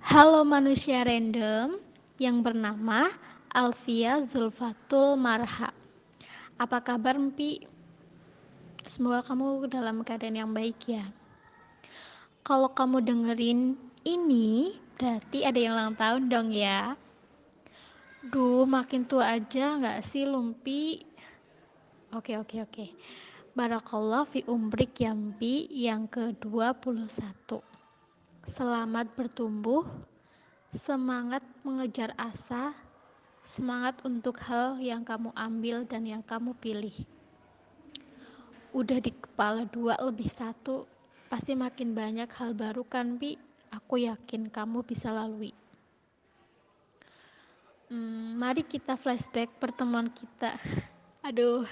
Halo manusia random yang bernama Alfia Zulfatul Marha. Apa kabar Mpi? Semoga kamu dalam keadaan yang baik ya. Kalau kamu dengerin ini, berarti ada yang ulang tahun dong ya. Duh, makin tua aja nggak sih Lumpi? Oke, oke, oke. Barakallah fi umrik Yampi yang ke-21. Selamat bertumbuh, semangat mengejar asa, semangat untuk hal yang kamu ambil dan yang kamu pilih. Udah di kepala dua lebih satu, pasti makin banyak hal baru kan, Bi? Aku yakin kamu bisa lalui. Hmm, mari kita flashback pertemuan kita. Aduh,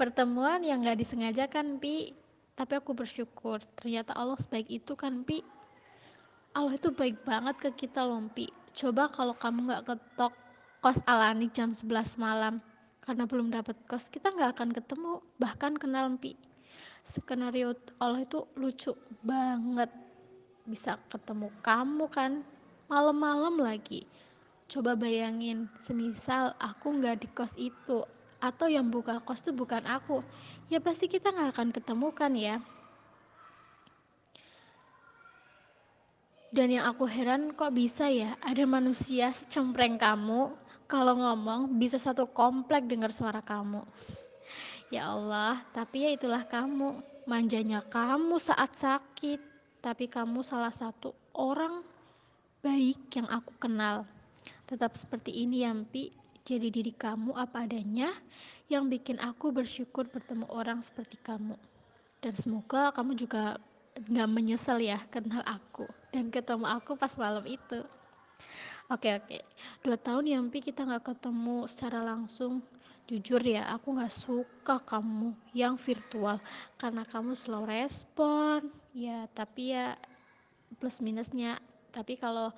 pertemuan yang gak disengaja kan, Pi? Tapi aku bersyukur, ternyata Allah sebaik itu kan, Pi? Allah itu baik banget ke kita loh Pi. Coba kalau kamu gak ketok kos Alani jam 11 malam karena belum dapat kos, kita gak akan ketemu, bahkan kenal Pi. Skenario Allah itu lucu banget. Bisa ketemu kamu kan, malam-malam lagi. Coba bayangin, semisal aku gak di kos itu, atau yang buka kos itu bukan aku, ya pasti kita gak akan ketemu kan ya. Dan yang aku heran kok bisa ya ada manusia secempreng kamu kalau ngomong bisa satu komplek dengar suara kamu. Ya Allah, tapi ya itulah kamu. Manjanya kamu saat sakit, tapi kamu salah satu orang baik yang aku kenal. Tetap seperti ini ya Mpi, jadi diri kamu apa adanya yang bikin aku bersyukur bertemu orang seperti kamu. Dan semoga kamu juga nggak menyesal ya kenal aku dan ketemu aku pas malam itu. Oke oke. Dua tahun ya Mpi kita nggak ketemu secara langsung. Jujur ya aku nggak suka kamu yang virtual. Karena kamu slow respon. Ya tapi ya plus minusnya. Tapi kalau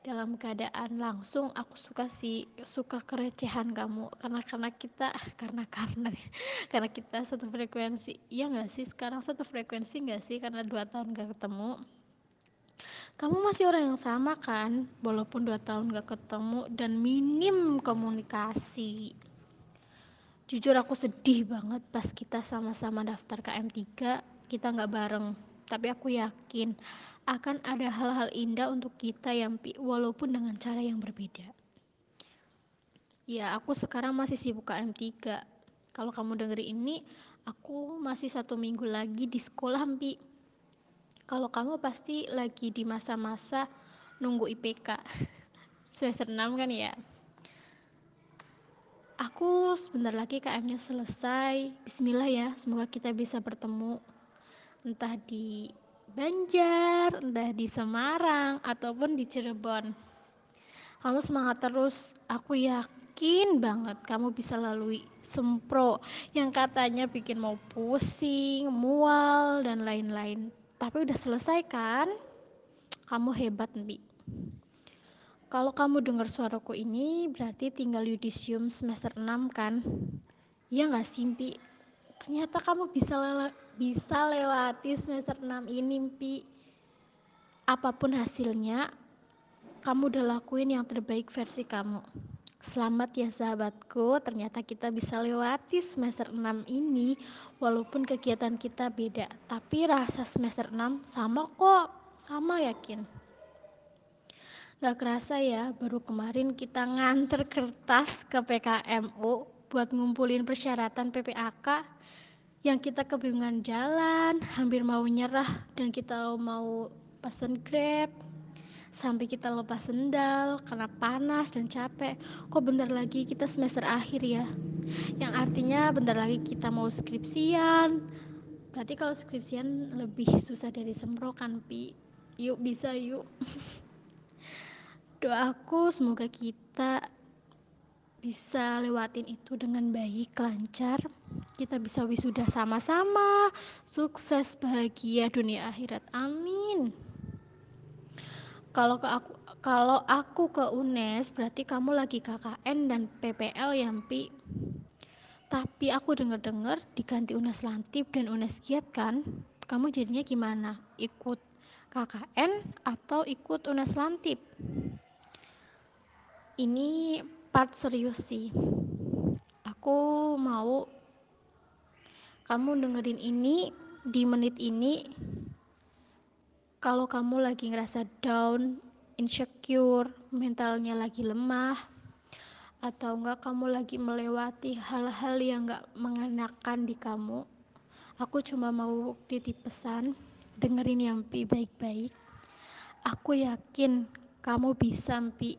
dalam keadaan langsung aku suka sih suka kerecehan kamu. Karena karena kita karena karena karena kita satu frekuensi. Iya nggak sih? Sekarang satu frekuensi nggak sih? Karena dua tahun gak ketemu kamu masih orang yang sama kan walaupun dua tahun gak ketemu dan minim komunikasi jujur aku sedih banget pas kita sama-sama daftar KM3 kita nggak bareng tapi aku yakin akan ada hal-hal indah untuk kita yang walaupun dengan cara yang berbeda. Ya, aku sekarang masih sibuk KM3. Kalau kamu denger ini, aku masih satu minggu lagi di sekolah, Mpi. Kalau kamu pasti lagi di masa-masa nunggu IPK. Semester 6 kan ya? Aku sebentar lagi KM-nya selesai. Bismillah ya, semoga kita bisa bertemu entah di Banjar, entah di Semarang, ataupun di Cirebon. Kamu semangat terus, aku yakin banget kamu bisa lalui sempro yang katanya bikin mau pusing, mual, dan lain-lain. Tapi udah selesai kan? Kamu hebat, Mbi. Kalau kamu dengar suaraku ini, berarti tinggal yudisium semester 6 kan? Iya gak sih, Mbi? Ternyata kamu bisa bisa lewati semester 6 ini Mpi apa pun hasilnya kamu udah lakuin yang terbaik versi kamu selamat ya sahabatku. Ternyata kita bisa lewati semester 6 ini walaupun kegiatan kita beda. Tapi rasa semester 6 sama kok. Sama yakin? Gak kerasa ya, baru kemarin kita nganter kertas ke PKMU buat ngumpulin persyaratan PPAK yang kita kebingungan jalan, hampir mau nyerah dan kita mau pesen grab sampai kita lepas sendal karena panas dan capek. Kok bentar lagi kita semester akhir ya? Yang artinya bentar lagi kita mau skripsian. Berarti kalau skripsian lebih susah dari sempro kan, Pi? Yuk bisa yuk. Doaku semoga kita bisa lewatin itu dengan baik, lancar. Kita bisa wisuda sama-sama, sukses, bahagia dunia akhirat. Amin. Kalau ke aku kalau aku ke UNES berarti kamu lagi KKN dan PPL ya, Pi. Tapi aku dengar-dengar diganti UNES Lantip dan UNES Kiat kan? Kamu jadinya gimana? Ikut KKN atau ikut UNES Lantip. Ini part serius sih. Aku mau kamu dengerin ini di menit ini. Kalau kamu lagi ngerasa down, insecure, mentalnya lagi lemah, atau enggak kamu lagi melewati hal-hal yang enggak mengenakan di kamu, aku cuma mau titip pesan dengerin ya Mpi baik-baik. Aku yakin kamu bisa Mpi.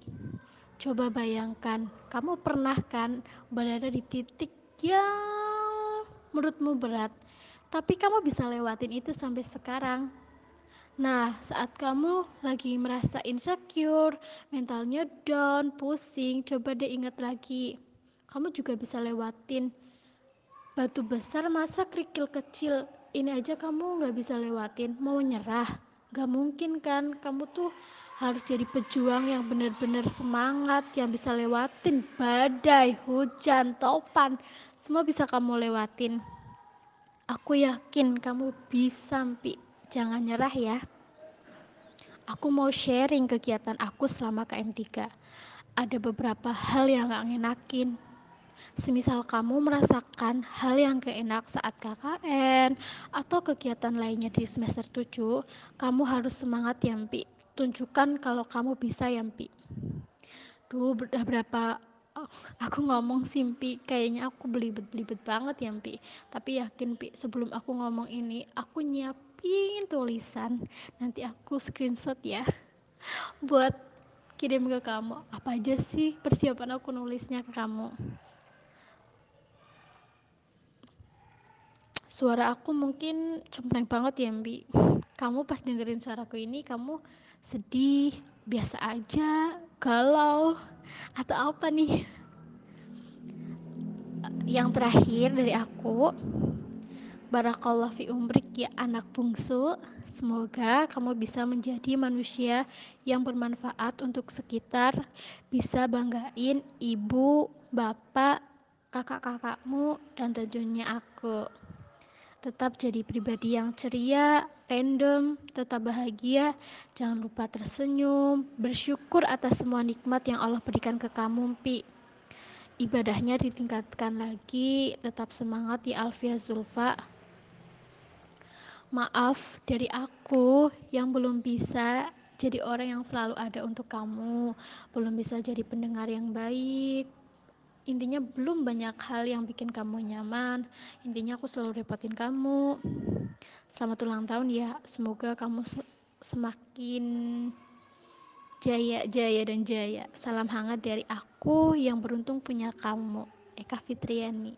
Coba bayangkan kamu pernah kan berada di titik yang menurutmu berat tapi kamu bisa lewatin itu sampai sekarang Nah, saat kamu lagi merasa insecure, mentalnya down, pusing, coba deh ingat lagi. Kamu juga bisa lewatin. Batu besar, masa kerikil kecil ini aja kamu nggak bisa lewatin. Mau nyerah? Gak mungkin kan? Kamu tuh harus jadi pejuang yang benar-benar semangat yang bisa lewatin badai, hujan, topan. Semua bisa kamu lewatin. Aku yakin kamu bisa Mpi jangan nyerah ya aku mau sharing kegiatan aku selama KM3 ada beberapa hal yang gak ngenakin Semisal kamu merasakan hal yang keenak saat KKN atau kegiatan lainnya di semester 7, kamu harus semangat ya Mpi. Tunjukkan kalau kamu bisa ya Mpi. Duh, udah berapa aku ngomong sih Mpi, kayaknya aku belibet-belibet banget ya Mpi. Tapi yakin Mpi, sebelum aku ngomong ini, aku nyiapin tulisan. Nanti aku screenshot ya. Buat kirim ke kamu. Apa aja sih persiapan aku nulisnya ke kamu? Suara aku mungkin cempreng banget ya Mbi Kamu pas dengerin suaraku ini kamu sedih, biasa aja, galau, atau apa nih? Yang terakhir dari aku Barakallah fi umrik ya anak bungsu Semoga kamu bisa menjadi manusia yang bermanfaat untuk sekitar Bisa banggain ibu, bapak, kakak-kakakmu, dan tentunya aku tetap jadi pribadi yang ceria, random, tetap bahagia, jangan lupa tersenyum, bersyukur atas semua nikmat yang Allah berikan ke kamu, Pi. Ibadahnya ditingkatkan lagi, tetap semangat ya Alfia Zulfa. Maaf dari aku yang belum bisa jadi orang yang selalu ada untuk kamu, belum bisa jadi pendengar yang baik, intinya belum banyak hal yang bikin kamu nyaman. Intinya aku selalu repotin kamu. Selamat ulang tahun ya. Semoga kamu semakin jaya jaya dan jaya. Salam hangat dari aku yang beruntung punya kamu. Eka Fitriani